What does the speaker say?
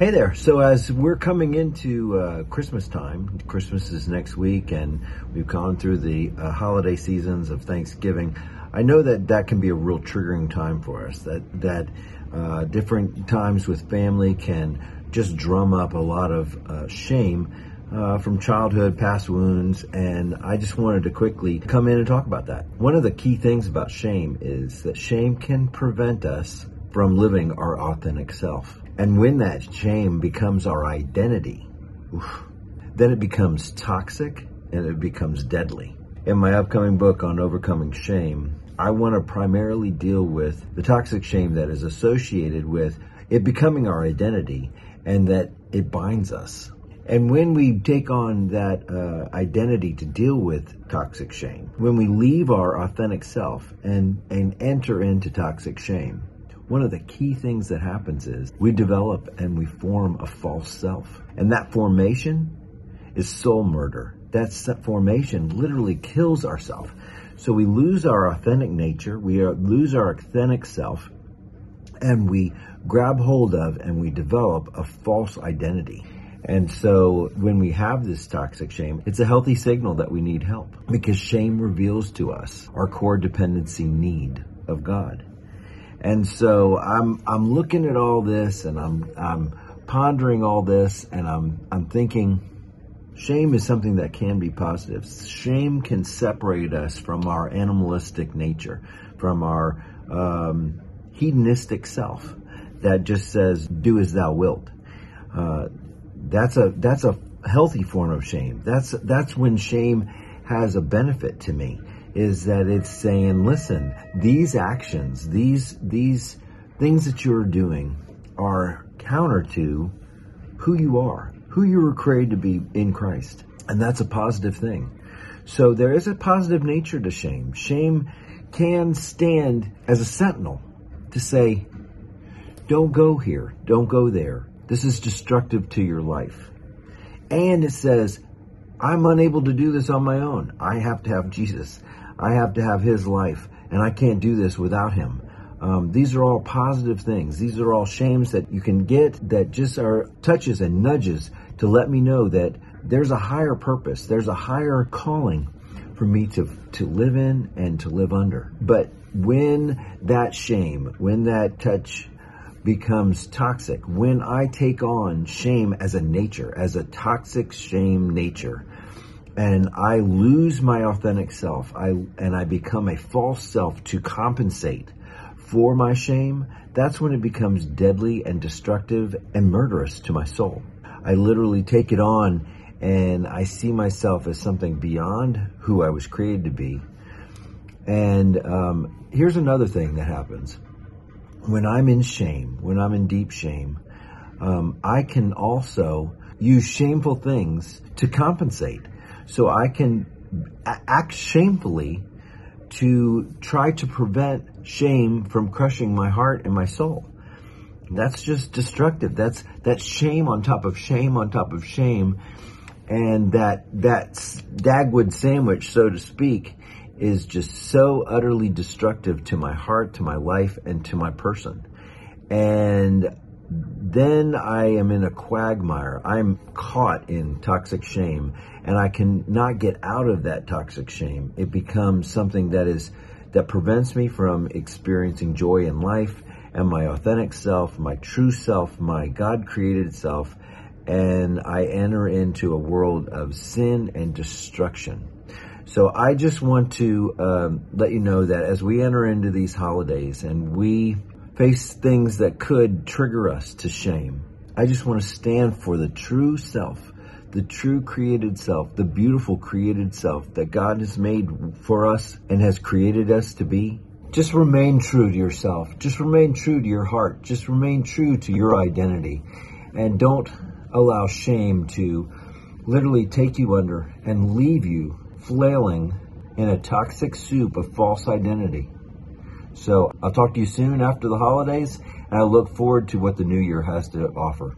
Hey there. So, as we're coming into uh, Christmas time, Christmas is next week, and we've gone through the uh, holiday seasons of Thanksgiving. I know that that can be a real triggering time for us. That that uh, different times with family can just drum up a lot of uh, shame uh, from childhood, past wounds, and I just wanted to quickly come in and talk about that. One of the key things about shame is that shame can prevent us from living our authentic self. And when that shame becomes our identity, oof, then it becomes toxic and it becomes deadly. In my upcoming book on overcoming shame, I want to primarily deal with the toxic shame that is associated with it becoming our identity and that it binds us. And when we take on that uh, identity to deal with toxic shame, when we leave our authentic self and, and enter into toxic shame, one of the key things that happens is we develop and we form a false self. And that formation is soul murder. That formation literally kills ourself. So we lose our authentic nature, we are, lose our authentic self, and we grab hold of and we develop a false identity. And so when we have this toxic shame, it's a healthy signal that we need help because shame reveals to us our core dependency need of God. And so I'm I'm looking at all this and I'm I'm pondering all this and I'm I'm thinking shame is something that can be positive. Shame can separate us from our animalistic nature, from our um, hedonistic self that just says "do as thou wilt." Uh, that's a that's a healthy form of shame. That's that's when shame has a benefit to me is that it's saying, listen, these actions, these these things that you're doing are counter to who you are, who you were created to be in Christ. And that's a positive thing. So there is a positive nature to shame. Shame can stand as a sentinel to say, don't go here, don't go there. This is destructive to your life. And it says, I'm unable to do this on my own. I have to have Jesus. I have to have his life, and I can't do this without him. Um, these are all positive things. These are all shames that you can get that just are touches and nudges to let me know that there's a higher purpose, there's a higher calling for me to, to live in and to live under. But when that shame, when that touch becomes toxic, when I take on shame as a nature, as a toxic shame nature, and I lose my authentic self, I and I become a false self to compensate for my shame, that's when it becomes deadly and destructive and murderous to my soul. I literally take it on and I see myself as something beyond who I was created to be. And um, here's another thing that happens when I'm in shame, when I'm in deep shame, um, I can also use shameful things to compensate. So I can act shamefully to try to prevent shame from crushing my heart and my soul. That's just destructive. That's that's shame on top of shame on top of shame, and that that Dagwood sandwich, so to speak, is just so utterly destructive to my heart, to my life, and to my person. And then I am in a quagmire. I'm caught in toxic shame and I can not get out of that toxic shame. It becomes something that is that prevents me from experiencing joy in life and my authentic self, my true self, my God created self, and I enter into a world of sin and destruction. So I just want to um, let you know that as we enter into these holidays and we face things that could trigger us to shame, I just want to stand for the true self, the true created self, the beautiful created self that God has made for us and has created us to be. Just remain true to yourself. Just remain true to your heart. Just remain true to your identity. And don't allow shame to literally take you under and leave you flailing in a toxic soup of false identity. So I'll talk to you soon after the holidays, and I look forward to what the new year has to offer.